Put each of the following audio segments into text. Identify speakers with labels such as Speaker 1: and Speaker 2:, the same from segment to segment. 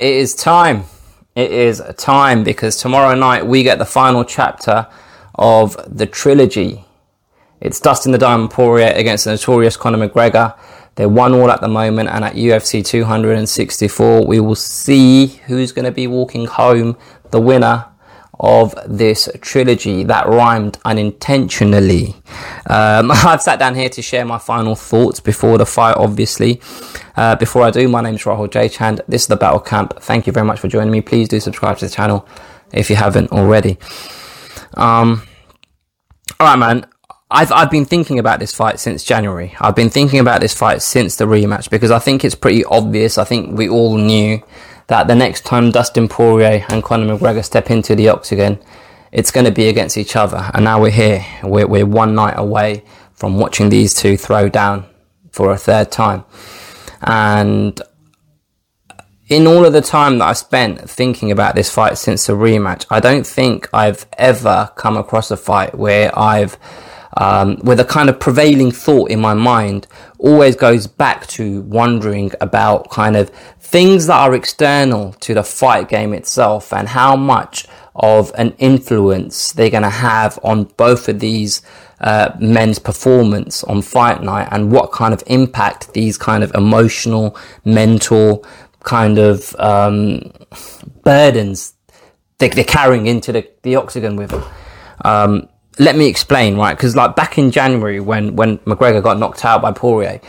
Speaker 1: it is time. It is time because tomorrow night we get the final chapter of the trilogy. It's Dustin the Diamond Poirier against the notorious Conor McGregor. They're one all at the moment, and at UFC 264, we will see who's going to be walking home the winner of this trilogy that rhymed unintentionally. Um, I've sat down here to share my final thoughts before the fight, obviously. Uh, before I do, my name is Rahul J. Chand. This is the Battle Camp. Thank you very much for joining me. Please do subscribe to the channel if you haven't already. Um, all right, man. I've I've been thinking about this fight since January. I've been thinking about this fight since the rematch because I think it's pretty obvious. I think we all knew that the next time Dustin Poirier and Conor McGregor step into the octagon, it's going to be against each other. And now we're here. We're, we're one night away from watching these two throw down for a third time. And in all of the time that I've spent thinking about this fight since the rematch, I don't think I've ever come across a fight where I've um, where the kind of prevailing thought in my mind always goes back to wondering about kind of things that are external to the fight game itself and how much of an influence they're going to have on both of these uh, men's performance on fight night and what kind of impact these kind of emotional, mental kind of um, burdens they, are carrying into the, the octagon with them. Um, let me explain, right? Because like back in January when when McGregor got knocked out by Poirier,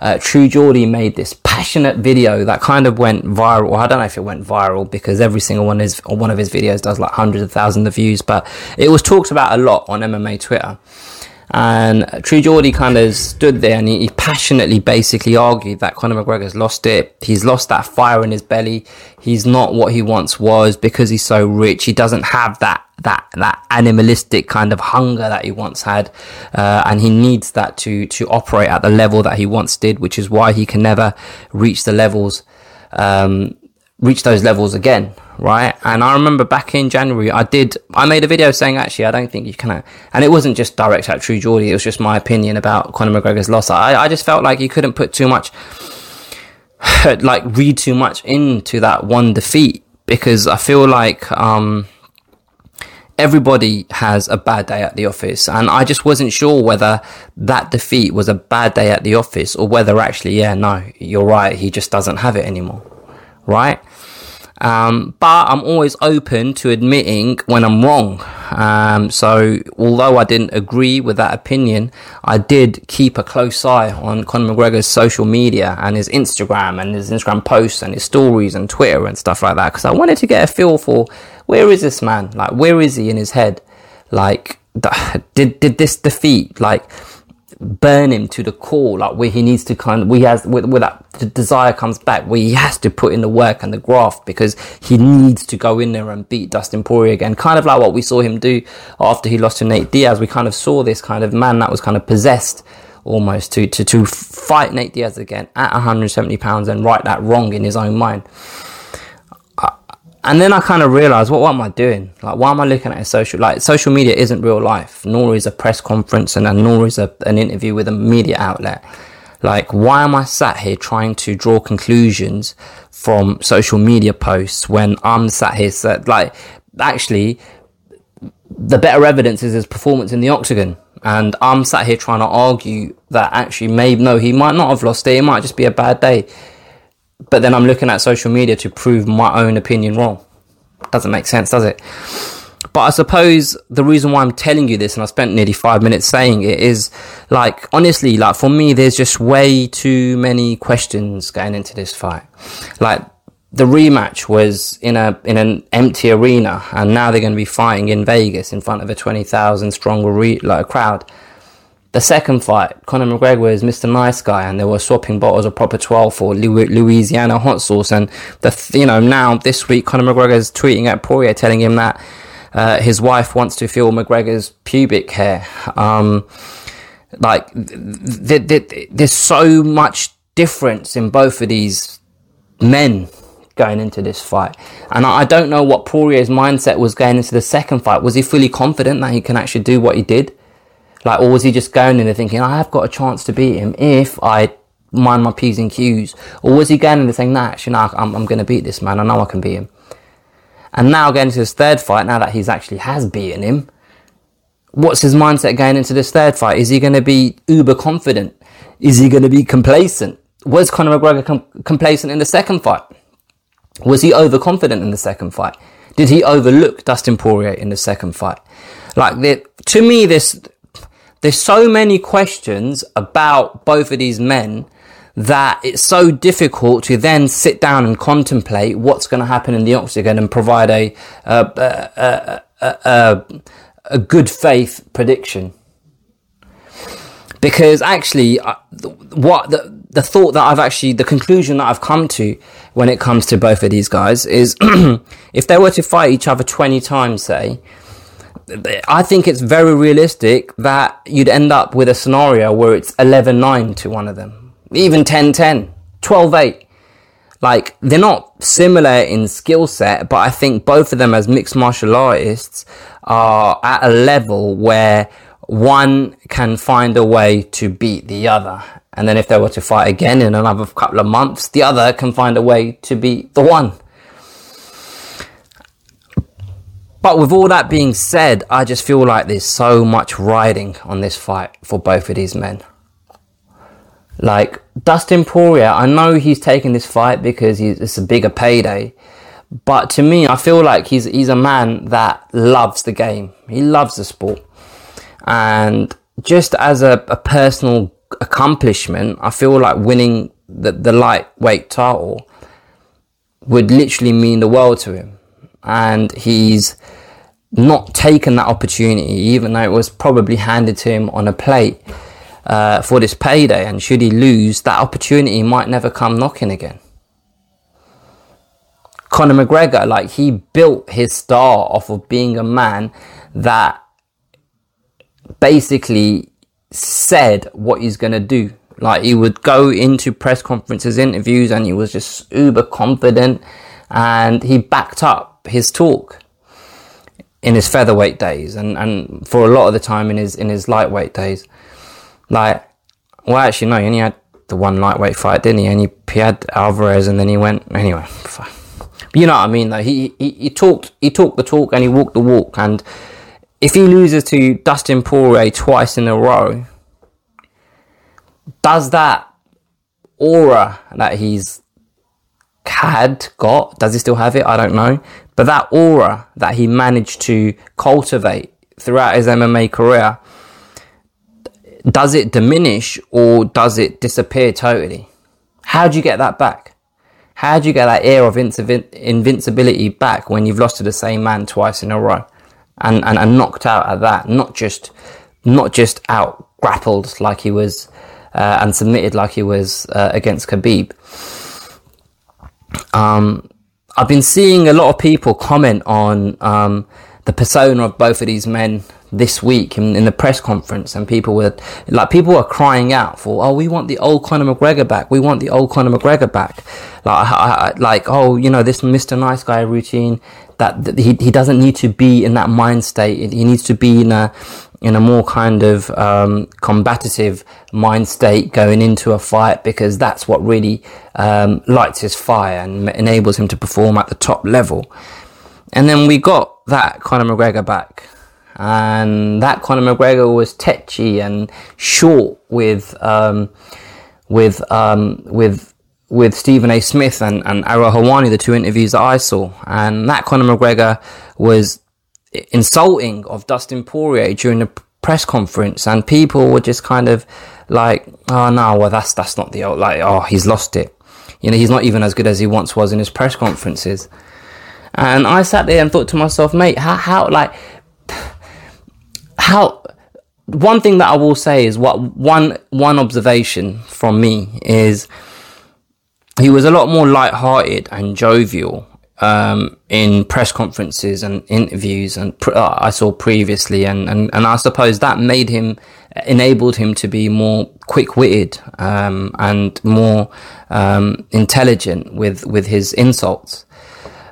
Speaker 1: uh, True Geordie made this passionate video that kind of went viral. I don't know if it went viral because every single one is one of his videos does like hundreds of thousands of views, but it was talked about a lot on MMA Twitter. And True Geordie kind of stood there and he, he, passionately basically argued that Conor McGregor's lost it. He's lost that fire in his belly. He's not what he once was because he's so rich. He doesn't have that that that animalistic kind of hunger that he once had, uh, and he needs that to to operate at the level that he once did, which is why he can never reach the levels, um, reach those levels again right? And I remember back in January, I did, I made a video saying, actually, I don't think you can, and it wasn't just direct at True Geordie, it was just my opinion about Conor McGregor's loss. I, I just felt like you couldn't put too much, like, read too much into that one defeat because I feel like, um, everybody has a bad day at the office. And I just wasn't sure whether that defeat was a bad day at the office or whether actually, yeah, no, you're right. He just doesn't have it anymore. Right. Um, but I'm always open to admitting when I'm wrong. Um, so although I didn't agree with that opinion, I did keep a close eye on Conor McGregor's social media and his Instagram and his Instagram posts and his stories and Twitter and stuff like that because I wanted to get a feel for where is this man? Like, where is he in his head? Like, did did this defeat like burn him to the core, like where he needs to kind of, where he has, where, where that desire comes back, where he has to put in the work and the graft because he needs to go in there and beat Dustin Poirier again. Kind of like what we saw him do after he lost to Nate Diaz. We kind of saw this kind of man that was kind of possessed almost to, to, to fight Nate Diaz again at 170 pounds and right that wrong in his own mind and then I kind of realized, what, what am I doing? Like, why am I looking at a social, like, social media isn't real life, nor is a press conference and, and nor is a, an interview with a media outlet. Like, why am I sat here trying to draw conclusions from social media posts when I'm sat here, sat, like, actually, the better evidence is his performance in the octagon. And I'm sat here trying to argue that actually, maybe, no, he might not have lost it. It might just be a bad day but then I'm looking at social media to prove my own opinion wrong. Doesn't make sense, does it? But I suppose the reason why I'm telling you this, and I spent nearly five minutes saying it, is like, honestly, like for me, there's just way too many questions going into this fight. Like, the rematch was in a in an empty arena, and now they're going to be fighting in Vegas in front of a twenty thousand strong re- like crowd. The second fight, Conor McGregor is Mr. Nice Guy, and they were swapping bottles of proper 12 for Louisiana hot sauce. And the you know now this week, Conor McGregor is tweeting at Poirier, telling him that uh, his wife wants to feel McGregor's pubic hair. Um, like th- th- th- there's so much difference in both of these men going into this fight. And I, I don't know what Poirier's mindset was going into the second fight. Was he fully confident that he can actually do what he did? Like, or was he just going in there thinking, I have got a chance to beat him if I mind my P's and Q's? Or was he going into saying, nah, actually, no, I'm, I'm going to beat this man. I know I can beat him. And now going into his third fight, now that he's actually has beaten him, what's his mindset going into this third fight? Is he going to be uber confident? Is he going to be complacent? Was Conor McGregor com- complacent in the second fight? Was he overconfident in the second fight? Did he overlook Dustin Poirier in the second fight? Like, the, to me, this there's so many questions about both of these men that it's so difficult to then sit down and contemplate what's going to happen in the octagon and provide a a, a, a, good faith prediction. Because actually, uh, what the, the thought that I've actually, the conclusion that I've come to when it comes to both of these guys is if they were to fight each other 20 times, say, I think it's very realistic that you'd end up with a scenario where it's 11-9 to one of them. Even 10-10, 12-8. Like, they're not similar in skill set, but I think both of them as mixed martial artists are at a level where one can find a way to beat the other. And then if they were to fight again in another couple of months, the other can find a way to beat the one. But with all that being said, I just feel like there's so much riding on this fight for both of these men. Like Dustin Poirier, I know he's taking this fight because it's a bigger payday. But to me, I feel like he's he's a man that loves the game. He loves the sport, and just as a, a personal accomplishment, I feel like winning the, the lightweight title would literally mean the world to him and he's not taken that opportunity, even though it was probably handed to him on a plate uh, for this payday. And should he lose, that opportunity might never come knocking again. Conor McGregor, like he built his star off of being a man that basically said what he's going to do. Like he would go into press conferences, interviews, and he was just uber confident and he backed up his talk in his featherweight days and, and for a lot of the time in his in his lightweight days. Like well actually no, he only had the one lightweight fight, didn't he? And he, he had Alvarez and then he went anyway. But you know what I mean though. He, he he talked he talked the talk and he walked the walk and if he loses to Dustin Poirier twice in a row, does that aura that he's had got, does he still have it? I don't know. But that aura that he managed to cultivate throughout his MMA career, does it diminish or does it disappear totally? How do you get that back? How do you get that air of invincibility back when you've lost to the same man twice in a row and, and, and knocked out at that? Not just, not just out grappled like he was uh, and submitted like he was uh, against Khabib. Um, I've been seeing a lot of people comment on um, the persona of both of these men this week in, in, the press conference, and people were like, people were crying out for, "Oh, we want the old Conor McGregor back. We want the old Conor McGregor back." Like, I, I, like, oh, you know, this Mr. Nice Guy routine. That, that he he doesn't need to be in that mind state. He needs to be in a in a more kind of um, combative mind state going into a fight because that's what really um, lights his fire and enables him to perform at the top level. And then we got that Conor McGregor back. And that Conor McGregor was tetchy and short with um, with um, with with Stephen A. Smith and, and Ariel Helwani, the two interviews that I saw. And that Conor McGregor was insulting of Dustin Poirier during the press conference, and people were just kind of like, "Oh no, well that's that's not the old like oh he's lost it." You know, he's not even as good as he once was in his press conferences. And I sat there and thought to myself, mate, how how like how one thing that I will say is what one one observation from me is he was a lot more light-hearted and jovial um, in press conferences and interviews and pr- uh, I saw previously, and, and, and I suppose that made him enabled him to be more quick-witted um, and more um, intelligent with with his insults.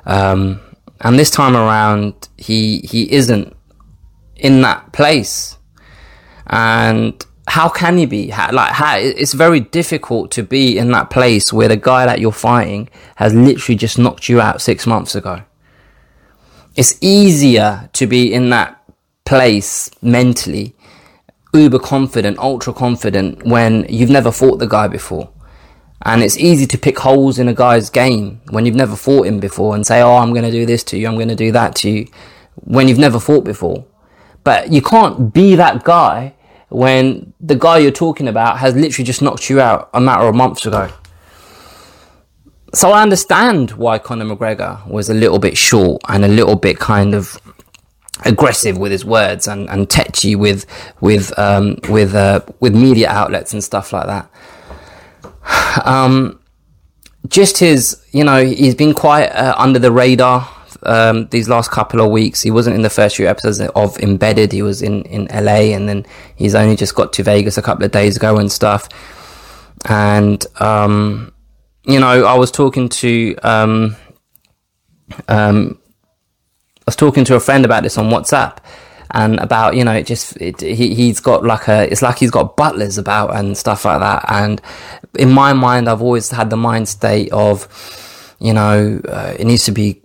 Speaker 1: Um, and this time around, he he isn't in that place, and how can you be? How, like how it's very difficult to be in that place where the guy that you're fighting has literally just knocked you out six months ago. It's easier to be in that place mentally uber confident ultra confident when you've never fought the guy before. And it's easy to pick holes in a guy's game when you've never fought him before and say oh i'm going to do this to you i'm going to do that to you when you've never fought before. But you can't be that guy when the guy you're talking about has literally just knocked you out a matter of months ago. So I understand why Conor McGregor was a little bit short and a little bit kind of aggressive with his words and, and tetchy with with um, with uh, with media outlets and stuff like that. Um, just his, you know, he's been quite uh, under the radar um, these last couple of weeks. He wasn't in the first few episodes of Embedded. He was in, in LA and then he's only just got to Vegas a couple of days ago and stuff. And, um, you know, I was talking to, um, um, I was talking to a friend about this on WhatsApp and about you know it just it, he he's got like a it's like he's got butlers about and stuff like that and in my mind I've always had the mind state of you know uh, it needs to be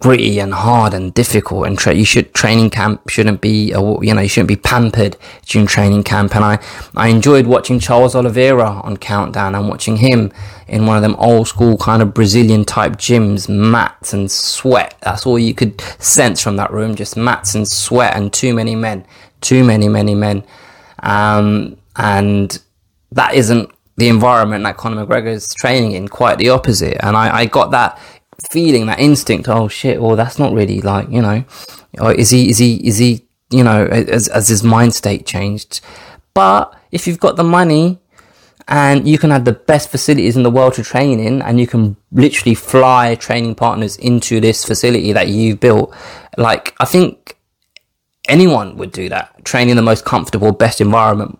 Speaker 1: gritty and hard and difficult and tra- you should training camp shouldn't be a, you know you shouldn't be pampered during training camp. And I I enjoyed watching Charles Oliveira on Countdown and watching him in one of them old school kind of Brazilian type gyms mats and sweat. That's all you could sense from that room just mats and sweat and too many men too many many men. Um, and that isn't the environment that Conor McGregor is training in quite the opposite. And I, I got that feeling, that instinct. Oh shit! Well, that's not really like you know. Or is he? Is he? Is he? You know, as as his mind state changed. But if you've got the money and you can have the best facilities in the world to train in and you can literally fly training partners into this facility that you've built like i think anyone would do that train in the most comfortable best environment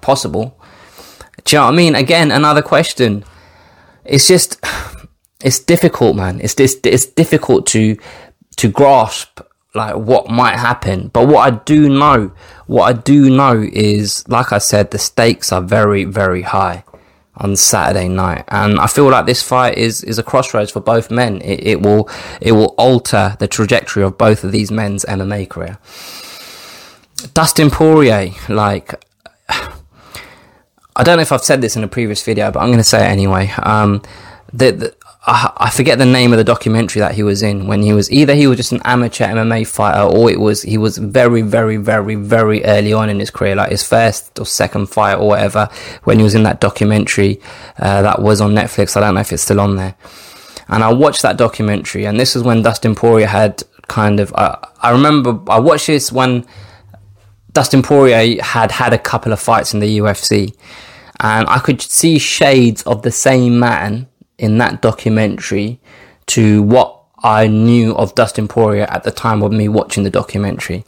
Speaker 1: possible do you know what i mean again another question it's just it's difficult, man. It's this. It's difficult to to grasp like what might happen. But what I do know, what I do know is, like I said, the stakes are very, very high on Saturday night, and I feel like this fight is is a crossroads for both men. It, it will it will alter the trajectory of both of these men's MMA career. Dustin Poirier, like. I don't know if I've said this in a previous video, but I'm going to say it anyway. Um, the, the I, forget the name of the documentary that he was in when he was either he was just an amateur MMA fighter or it was he was very very very very early on in his career like his first or second fight or whatever when he was in that documentary uh, that was on Netflix. I don't know if it's still on there. And I watched that documentary and this is when Dustin Poirier had kind of uh, I remember I watched this when Dustin Poirier had had a couple of fights in the UFC and I could see shades of the same man in that documentary to what I knew of Dustin Poirier at the time of me watching the documentary.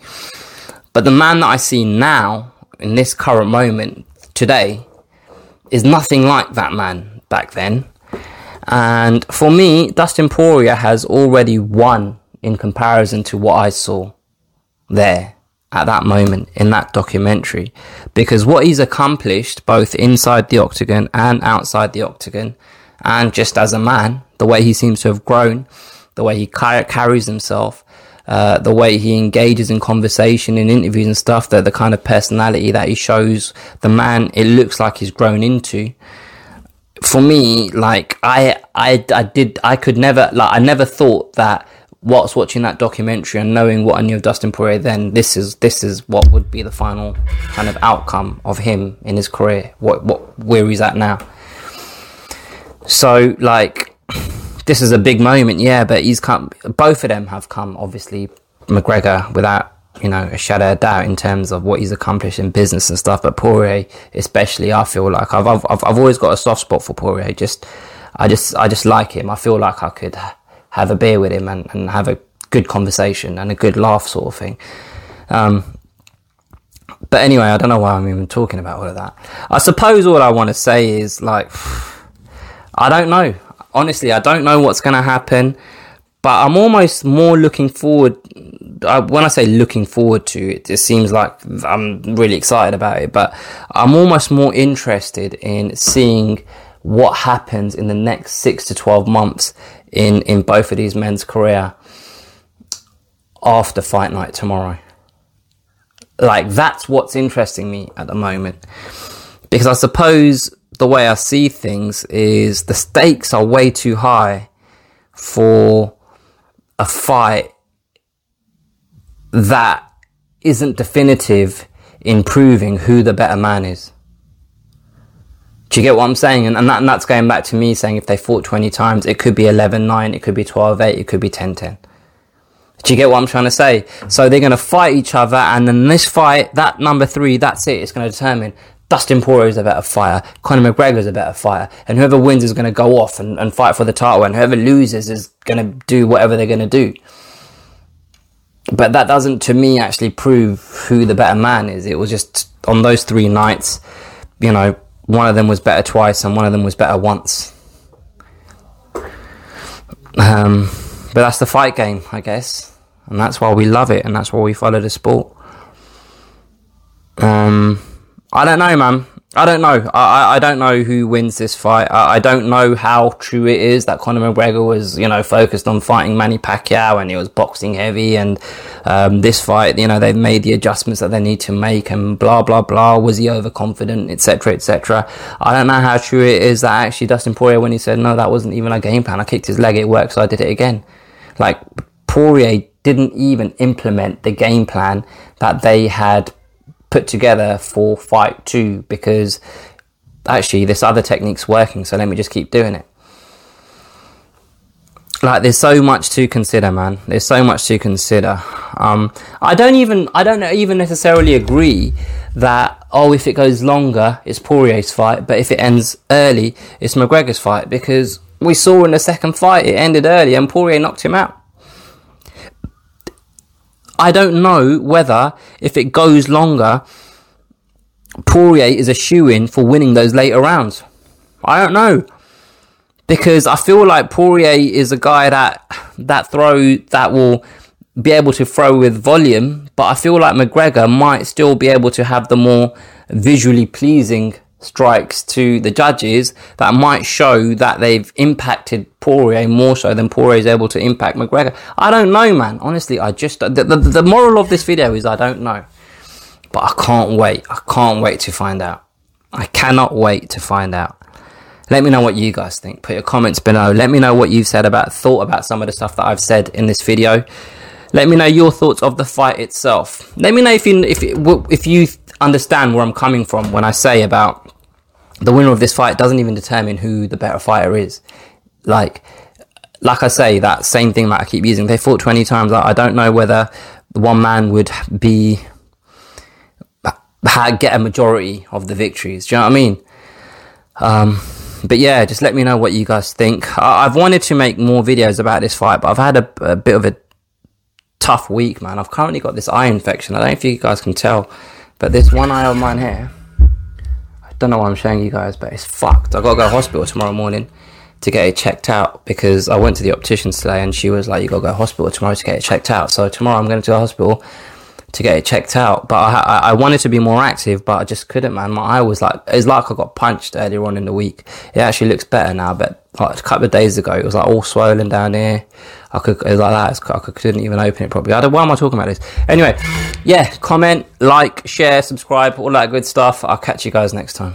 Speaker 1: But the man that I see now, in this current moment, today, is nothing like that man back then. And for me, Dustin Poirier has already won in comparison to what I saw there at that moment in that documentary. Because what he's accomplished, both inside the octagon and outside the octagon, and just as a man, the way he seems to have grown, the way he carries himself, uh, the way he engages in conversation in interviews and stuff, the, the kind of personality that he shows, the man it looks like he's grown into. For me, like I, I, I did, I could never, like I never thought that whilst watching that documentary and knowing what I knew of Dustin Poirier, then this is this is what would be the final kind of outcome of him in his career, what what where he's at now. So, like, this is a big moment, yeah, but he's come, both of them have come, obviously, McGregor, without, you know, a shadow of doubt in terms of what he's accomplished in business and stuff, but Poirier, especially, I feel like I've, I've, I've always got a soft spot for Poirier, just, I just, I just like him. I feel like I could have a beer with him and, and have a good conversation and a good laugh sort of thing. Um, but anyway, I don't know why I'm even talking about all of that. I suppose all I want to say is like, I don't know. Honestly, I don't know what's going to happen, but I'm almost more looking forward I, when I say looking forward to it, it seems like I'm really excited about it, but I'm almost more interested in seeing what happens in the next six to 12 months in, in both of these men's career after fight night tomorrow. Like, that's what's interesting me at the moment. Because I suppose the way I see things is the stakes are way too high for a fight that isn't definitive in proving who the better man is. Do you get what I'm saying? And, and, that, and that's going back to me saying if they fought 20 times, it could be 11 9, it could be 12 8, it could be 10 10. Do you get what I'm trying to say? So they're going to fight each other, and then this fight, that number three, that's it. It's going to determine Dustin Poirier is a better fighter, Conor McGregor is a better fighter, and whoever wins is going to go off and, and fight for the title, and whoever loses is going to do whatever they're going to do. But that doesn't, to me, actually prove who the better man is. It was just on those three nights, you know, one of them was better twice and one of them was better once. Um, but that's the fight game, I guess, and that's why we love it, and that's why we follow the sport. Um, I don't know, man. I don't know. I, I don't know who wins this fight. I, I don't know how true it is that Conor McGregor was, you know, focused on fighting Manny Pacquiao and he was boxing heavy. And um, this fight, you know, they've made the adjustments that they need to make and blah blah blah. Was he overconfident, etc., etc. I don't know how true it is that actually Dustin Poirier, when he said no, that wasn't even a game plan. I kicked his leg, it worked, so I did it again. Like Poirier didn't even implement the game plan that they had put together for fight two because actually this other technique's working, so let me just keep doing it. Like there's so much to consider, man. There's so much to consider. Um, I don't even I don't even necessarily agree that oh if it goes longer it's Poirier's fight, but if it ends early it's McGregor's fight because we saw in the second fight it ended early and Poirier knocked him out. I don't know whether if it goes longer, Poirier is a shoe in for winning those later rounds. I don't know because I feel like Poirier is a guy that that throw that will be able to throw with volume, but I feel like McGregor might still be able to have the more visually pleasing strikes to the judges that might show that they've impacted Poirier more so than Poirier is able to impact McGregor. I don't know, man. Honestly, I just the, the, the moral of this video is I don't know, but I can't wait. I can't wait to find out. I cannot wait to find out. Let me know what you guys think. Put your comments below. Let me know what you've said about thought about some of the stuff that I've said in this video. Let me know your thoughts of the fight itself. Let me know if you if if you understand where I'm coming from when I say about the winner of this fight doesn't even determine who the better fighter is. Like, like I say, that same thing that I keep using. They fought 20 times. I don't know whether the one man would be get a majority of the victories. Do you know what I mean? Um, but yeah, just let me know what you guys think. I- have wanted to make more videos about this fight, but I've had a, a bit of a tough week, man. I've currently got this eye infection. I don't know if you guys can tell, but this one eye of mine here don't know why I'm showing you guys, but it's fucked. I gotta go to hospital tomorrow morning to get it checked out because I went to the optician today and she was like, "You gotta go to hospital tomorrow to get it checked out." So tomorrow I'm going to the hospital to get it checked out. But I, I, I, wanted to be more active, but I just couldn't, man. My eye was like, it's like I got punched earlier on in the week. It actually looks better now, but like a couple of days ago, it was like all swollen down here. I could, it was like that. It's, I couldn't even open it properly. I don't, why am I talking about this? Anyway, yeah, comment, like, share, subscribe, all that good stuff. I'll catch you guys next time.